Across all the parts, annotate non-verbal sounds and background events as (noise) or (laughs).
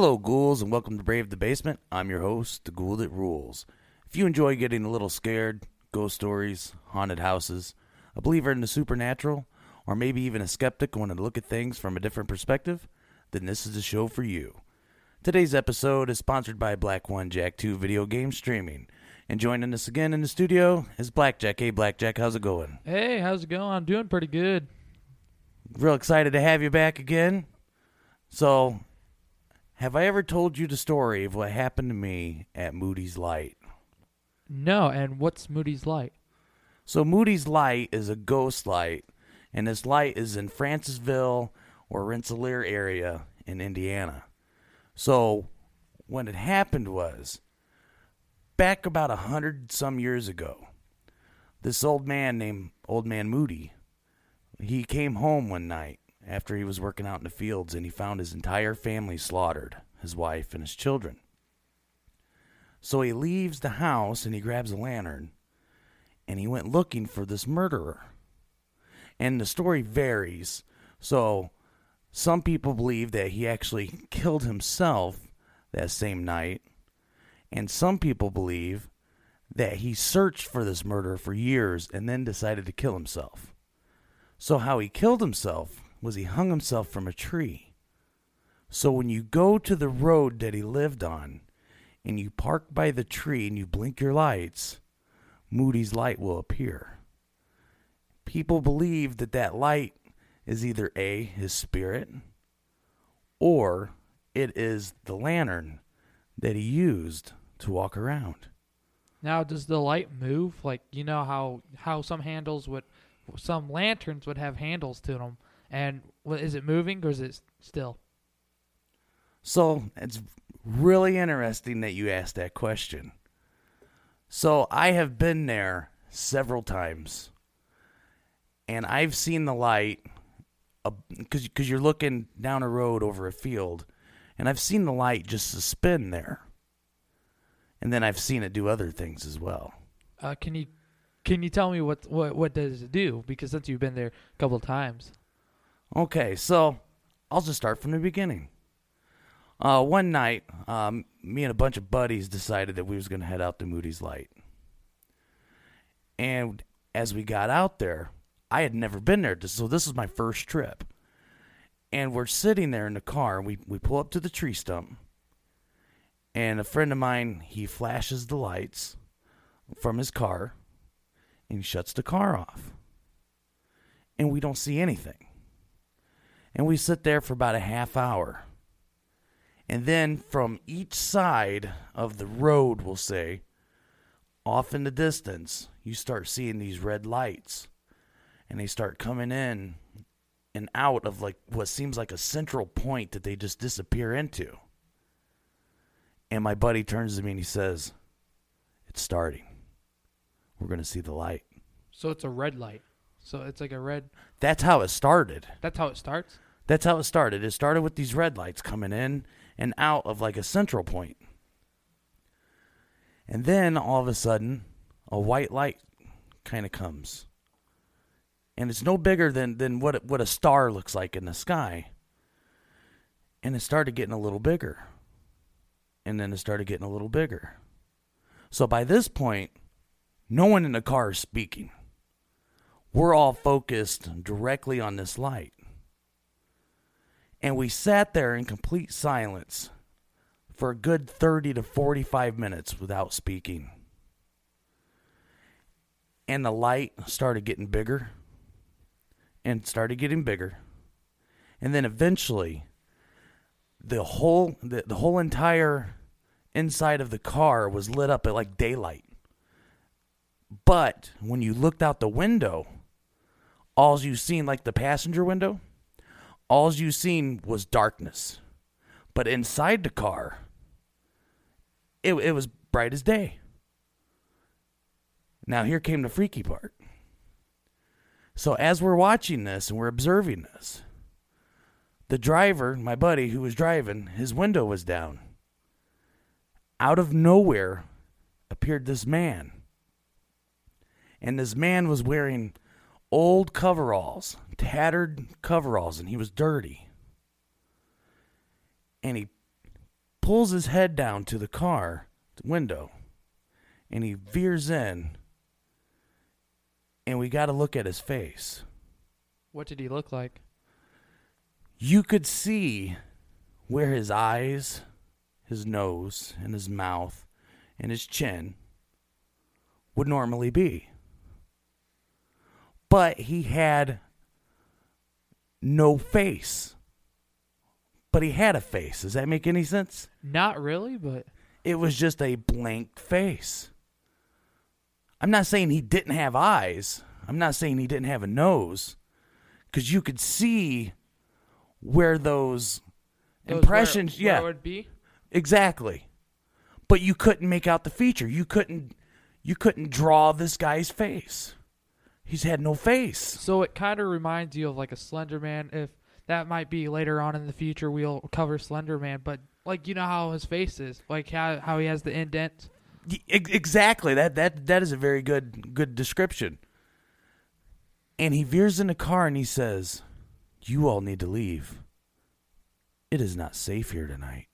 Hello, ghouls, and welcome to Brave the Basement. I'm your host, the Ghoul That Rules. If you enjoy getting a little scared, ghost stories, haunted houses, a believer in the supernatural, or maybe even a skeptic wanting to look at things from a different perspective, then this is the show for you. Today's episode is sponsored by Black One Jack 2 video game streaming. And joining us again in the studio is Blackjack. Hey, Blackjack, how's it going? Hey, how's it going? I'm doing pretty good. Real excited to have you back again. So, have I ever told you the story of what happened to me at Moody's Light? No, and what's Moody's light? So, Moody's Light is a ghost light, and this light is in Francesville or Rensselaer area in Indiana. So, what it happened was back about a hundred some years ago, this old man named Old Man Moody, he came home one night after he was working out in the fields and he found his entire family slaughtered, his wife and his children. So he leaves the house and he grabs a lantern and he went looking for this murderer. And the story varies. So some people believe that he actually killed himself that same night, and some people believe that he searched for this murderer for years and then decided to kill himself. So, how he killed himself was he hung himself from a tree. So, when you go to the road that he lived on and you park by the tree and you blink your lights, Moody's light will appear. People believe that that light is either A, his spirit, or it is the lantern that he used to walk around. Now, does the light move? Like you know how how some handles would, some lanterns would have handles to them, and what, is it moving or is it still? So it's really interesting that you asked that question. So I have been there several times, and I've seen the light because because you're looking down a road over a field, and I've seen the light just suspend there, and then I've seen it do other things as well. Uh, can you can you tell me what what what does it do? Because since you've been there a couple of times, Okay, so I'll just start from the beginning. Uh, one night, um, me and a bunch of buddies decided that we was going to head out to Moody's Light. And as we got out there, I had never been there, so this was my first trip. And we're sitting there in the car, and we, we pull up to the tree stump. And a friend of mine, he flashes the lights from his car, and he shuts the car off. And we don't see anything. And we sit there for about a half hour. And then from each side of the road, we'll say, off in the distance, you start seeing these red lights. And they start coming in and out of like what seems like a central point that they just disappear into. And my buddy turns to me and he says, It's starting. We're going to see the light. so it's a red light. So it's like a red. That's how it started. That's how it starts. That's how it started. It started with these red lights coming in and out of like a central point. And then all of a sudden, a white light kind of comes. And it's no bigger than, than what, what a star looks like in the sky. And it started getting a little bigger. And then it started getting a little bigger. So by this point, no one in the car is speaking. We're all focused directly on this light. And we sat there in complete silence for a good 30 to 45 minutes without speaking. And the light started getting bigger and started getting bigger. And then eventually the whole the, the whole entire inside of the car was lit up at like daylight. But when you looked out the window, all you seen like the passenger window, all you seen was darkness. But inside the car, it, it was bright as day. Now, here came the freaky part. So, as we're watching this and we're observing this, the driver, my buddy who was driving, his window was down. Out of nowhere appeared this man. And this man was wearing old coveralls, tattered coveralls, and he was dirty. And he pulls his head down to the car window and he veers in and we got to look at his face. What did he look like? You could see where his eyes, his nose, and his mouth and his chin would normally be. But he had no face. But he had a face. Does that make any sense? Not really, but It was just a blank face. I'm not saying he didn't have eyes. I'm not saying he didn't have a nose. Because you could see where those impressions. where yeah, it would be. exactly. But you couldn't make out the feature. You couldn't. You couldn't draw this guy's face. He's had no face. So it kind of reminds you of like a Slender Man. If that might be later on in the future, we'll cover Slender Man. But like you know how his face is, like how how he has the indent. Exactly. That that that is a very good good description. And he veers in the car and he says, "You all need to leave. It is not safe here tonight."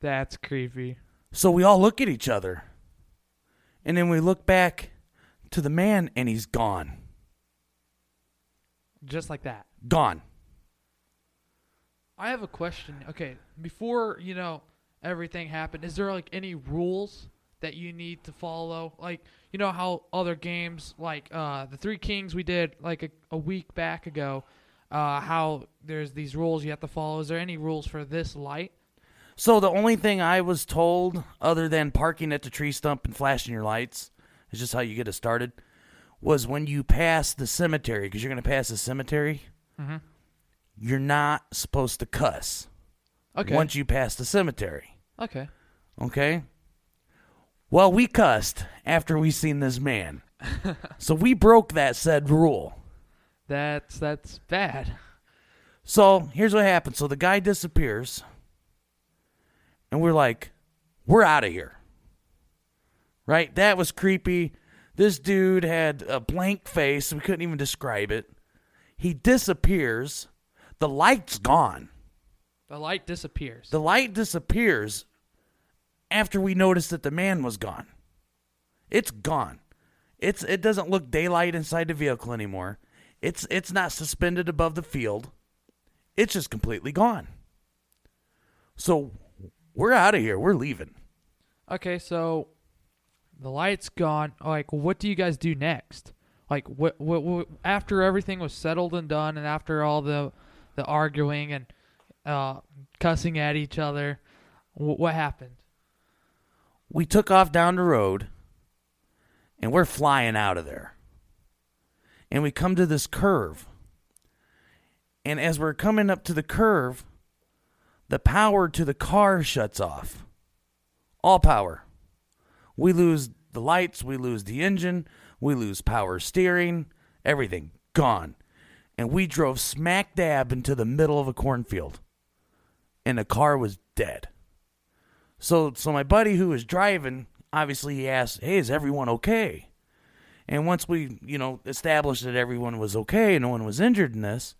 That's creepy. So we all look at each other. And then we look back to the man and he's gone. Just like that. Gone. I have a question. Okay, before you know everything happened, is there like any rules that you need to follow? Like you know how other games, like uh, the Three Kings, we did like a, a week back ago. Uh, how there's these rules you have to follow. Is there any rules for this light? So the only thing I was told, other than parking at the tree stump and flashing your lights, is just how you get it started, was when you pass the cemetery, because you're going to pass the cemetery, Mhm. you're not supposed to cuss Okay. once you pass the cemetery. okay. Okay? Well, we cussed after we seen this man. (laughs) so we broke that said rule. That's that's bad. So here's what happened. So the guy disappears, and we're like, we're out of here. Right? That was creepy. This dude had a blank face. We couldn't even describe it. He disappears. The light's gone. The light disappears. The light disappears after we notice that the man was gone. It's gone. It's it doesn't look daylight inside the vehicle anymore. It's it's not suspended above the field. It's just completely gone. So we're out of here. We're leaving. Okay, so the light's gone. Like, what do you guys do next? Like, what, what, what after everything was settled and done, and after all the the arguing and uh, cussing at each other, wh- what happened? We took off down the road and we're flying out of there. And we come to this curve. And as we're coming up to the curve, the power to the car shuts off. All power. We lose the lights, we lose the engine, we lose power steering, everything gone. And we drove smack dab into the middle of a cornfield. And the car was dead. So so my buddy who was driving, obviously he asked, "Hey, is everyone okay?" And once we, you know, established that everyone was okay, no one was injured in this,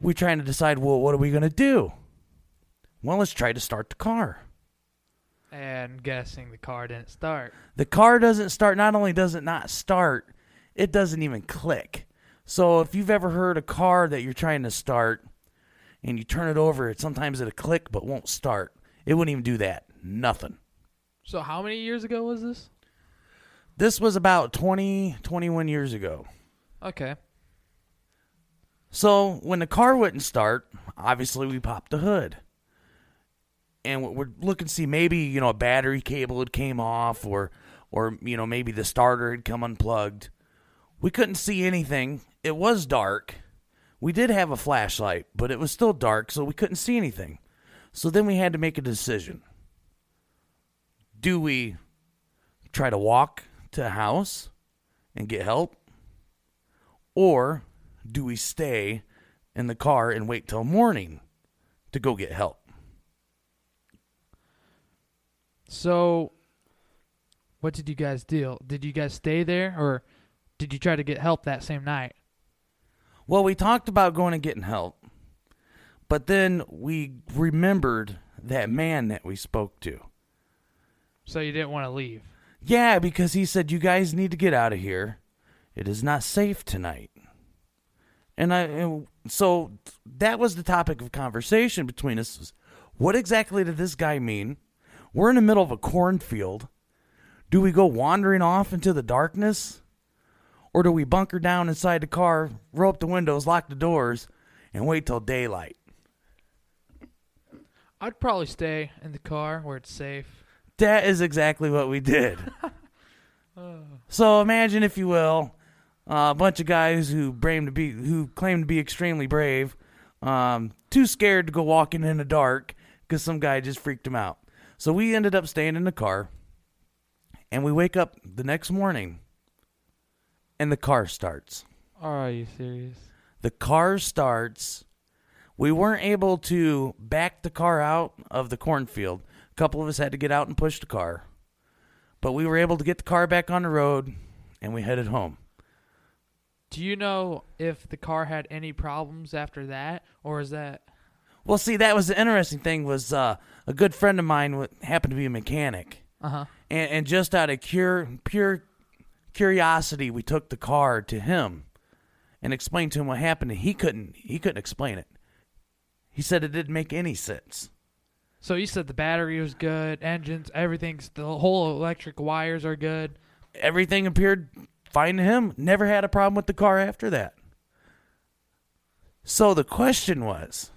we're trying to decide, well, what are we going to do? Well, let's try to start the car. And guessing the car didn't start. The car doesn't start. Not only does it not start, it doesn't even click. So if you've ever heard a car that you're trying to start and you turn it over, it sometimes it'll click but won't start. It wouldn't even do that. Nothing. So how many years ago was this? This was about 20, 21 years ago. Okay. So when the car wouldn't start, obviously we popped the hood. And we're looking to see maybe, you know, a battery cable had came off or or you know, maybe the starter had come unplugged. We couldn't see anything. It was dark. We did have a flashlight, but it was still dark, so we couldn't see anything. So then we had to make a decision. Do we try to walk to a house and get help? Or do we stay in the car and wait till morning to go get help? So, what did you guys do? Did you guys stay there, or did you try to get help that same night? Well, we talked about going and getting help, but then we remembered that man that we spoke to. So you didn't want to leave. Yeah, because he said, You guys need to get out of here. It is not safe tonight. And I, and so that was the topic of conversation between us. Was, what exactly did this guy mean? We're in the middle of a cornfield. Do we go wandering off into the darkness? Or do we bunker down inside the car, roll up the windows, lock the doors, and wait till daylight? I'd probably stay in the car where it's safe. That is exactly what we did. (laughs) so imagine, if you will, uh, a bunch of guys who claim to be who claim to be extremely brave, um, too scared to go walking in the dark because some guy just freaked them out. So we ended up staying in the car, and we wake up the next morning, and the car starts. Are you serious? The car starts. We weren't able to back the car out of the cornfield. A couple of us had to get out and push the car. But we were able to get the car back on the road and we headed home. Do you know if the car had any problems after that, or is that? Well, see, that was the interesting thing was uh, a good friend of mine happened to be a mechanic. Uh huh. And, and just out of cure, pure curiosity, we took the car to him and explained to him what happened. And he couldn't he couldn't explain it. He said it didn't make any sense. So you said the battery was good, engines, everything's the whole electric wires are good. Everything appeared fine to him. Never had a problem with the car after that. So the question was,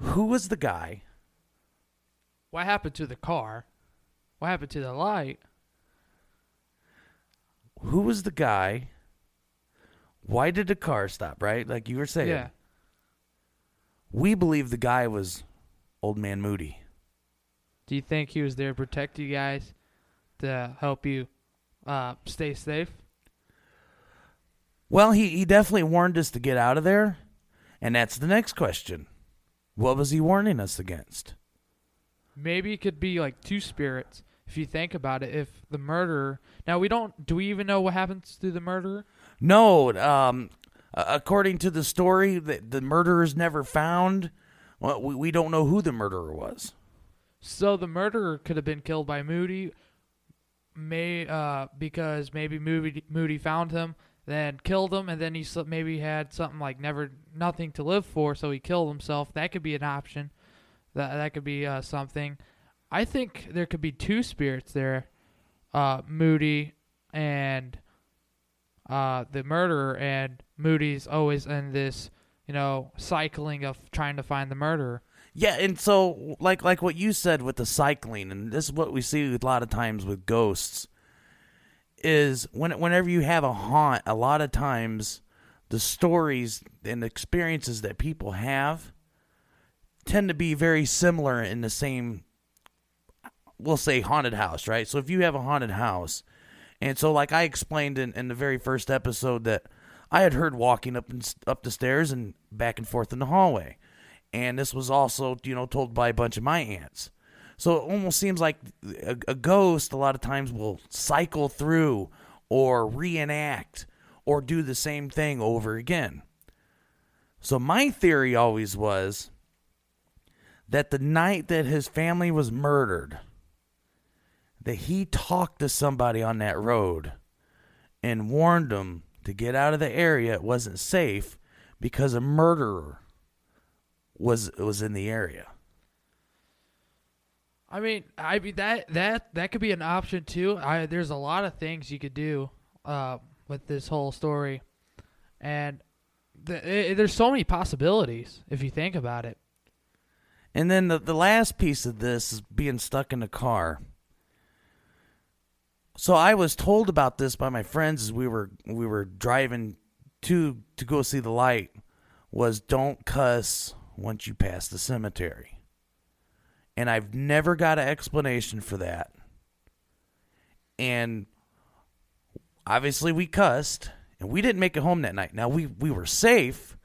who was the guy? What happened to the car? What happened to the light? Who was the guy? Why did the car stop? Right, like you were saying. Yeah. We believe the guy was Old Man Moody. Do you think he was there to protect you guys, to help you uh, stay safe? Well, he, he definitely warned us to get out of there. And that's the next question. What was he warning us against? Maybe it could be like two spirits. If you think about it, if the murderer. Now we don't. Do we even know what happens to the murderer? No, um, according to the story, the, the murderer is never found. Well, we, we don't know who the murderer was. So the murderer could have been killed by Moody, may uh, because maybe Moody Moody found him, then killed him, and then he maybe had something like never nothing to live for, so he killed himself. That could be an option. That that could be uh, something. I think there could be two spirits there, uh, Moody and uh, the murderer, and Moody's always in this you know cycling of trying to find the murderer. Yeah, and so like like what you said with the cycling, and this is what we see a lot of times with ghosts, is when whenever you have a haunt, a lot of times the stories and experiences that people have tend to be very similar in the same we'll say haunted house, right? So if you have a haunted house, and so like I explained in, in the very first episode that I had heard walking up and up the stairs and back and forth in the hallway, and this was also you know told by a bunch of my aunts. So it almost seems like a, a ghost a lot of times will cycle through or reenact or do the same thing over again. So my theory always was that the night that his family was murdered, that he talked to somebody on that road and warned them to get out of the area. It wasn't safe because a murderer was was in the area. I mean, I mean that that that could be an option too. I there's a lot of things you could do uh, with this whole story, and the, it, there's so many possibilities if you think about it. And then the the last piece of this is being stuck in a car. So I was told about this by my friends as we were we were driving to to go see the light was don't cuss once you pass the cemetery. And I've never got an explanation for that. And obviously we cussed and we didn't make it home that night. Now we we were safe.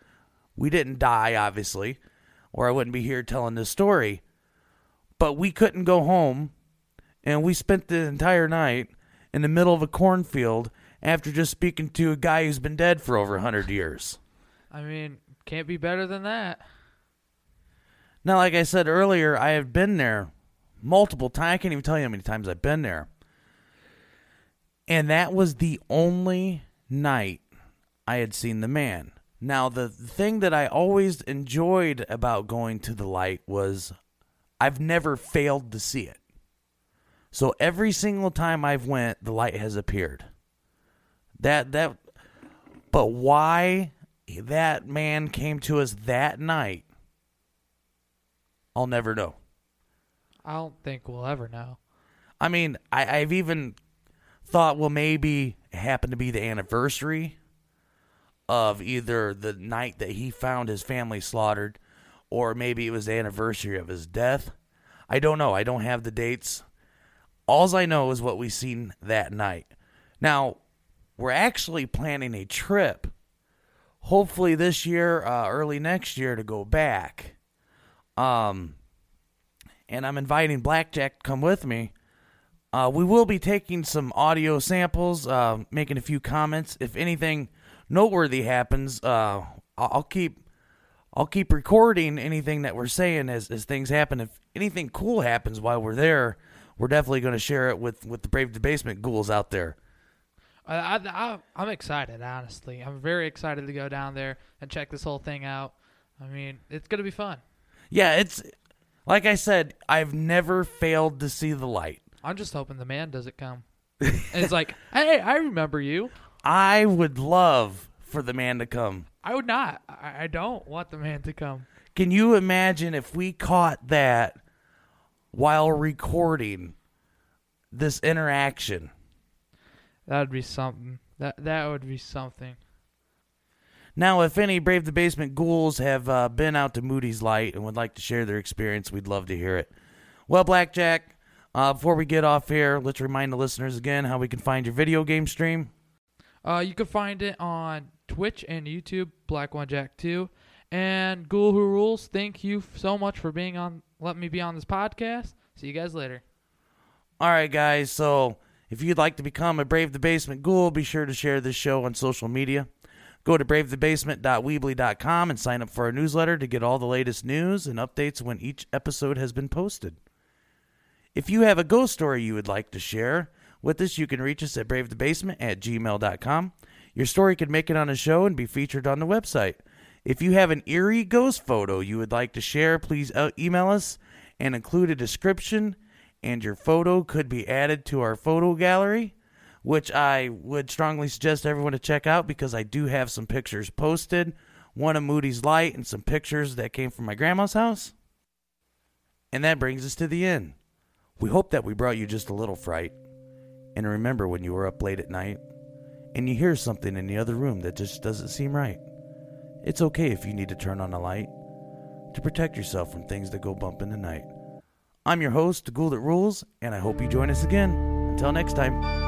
We didn't die obviously or I wouldn't be here telling this story. But we couldn't go home, and we spent the entire night in the middle of a cornfield after just speaking to a guy who's been dead for over a 100 years. I mean, can't be better than that. Now, like I said earlier, I have been there multiple times. I can't even tell you how many times I've been there. And that was the only night I had seen the man. Now, the thing that I always enjoyed about going to the light was I've never failed to see it. So every single time I've went, the light has appeared. That that but why that man came to us that night, I'll never know. I don't think we'll ever know. I mean, I, I've even thought, well, maybe it happened to be the anniversary of either the night that he found his family slaughtered, or maybe it was the anniversary of his death. I don't know. I don't have the dates. Alls I know is what we seen that night. Now, we're actually planning a trip, hopefully this year, uh, early next year, to go back. Um, and I'm inviting Blackjack to come with me. Uh, we will be taking some audio samples, uh, making a few comments. If anything noteworthy happens, uh, I'll, keep I'll keep recording anything that we're saying as, as things happen. If anything cool happens while we're there, we're definitely going to share it with, with the Brave the Basement ghouls out there. I, I, I'm excited, honestly. I'm very excited to go down there and check this whole thing out. I mean, it's going to be fun. Yeah, it's like I said, I've never failed to see the light. I'm just hoping the man doesn't come. and it's like, (laughs) hey, I remember you. I would love for the man to come. I would not. I, I don't want the man to come. Can you imagine if we caught that while recording this interaction? That would be something. That that would be something. Now, if any Brave the Basement ghouls have uh, been out to Moody's Light and would like to share their experience, we'd love to hear it. Well, Blackjack, uh, before we get off here, let's remind the listeners again how we can find your video game stream. Uh, you can find it on Twitch and YouTube, Black One Jack Two, and Ghoul Who Rules. Thank you so much for being on. Let me be on this podcast. See you guys later. All right, guys. So if you'd like to become a Brave the Basement ghoul, be sure to share this show on social media. Go to bravethebasement.weebly.com and sign up for our newsletter to get all the latest news and updates when each episode has been posted. If you have a ghost story you would like to share with us, you can reach us at bravethebasement at gmail.com. Your story could make it on a show and be featured on the website. If you have an eerie ghost photo you would like to share, please uh, email us and include a description, and your photo could be added to our photo gallery, which I would strongly suggest everyone to check out because I do have some pictures posted. One of Moody's Light and some pictures that came from my grandma's house. And that brings us to the end. We hope that we brought you just a little fright. And remember when you were up late at night and you hear something in the other room that just doesn't seem right. It's okay if you need to turn on a light to protect yourself from things that go bump in the night. I'm your host, Ghoul That Rules, and I hope you join us again. Until next time.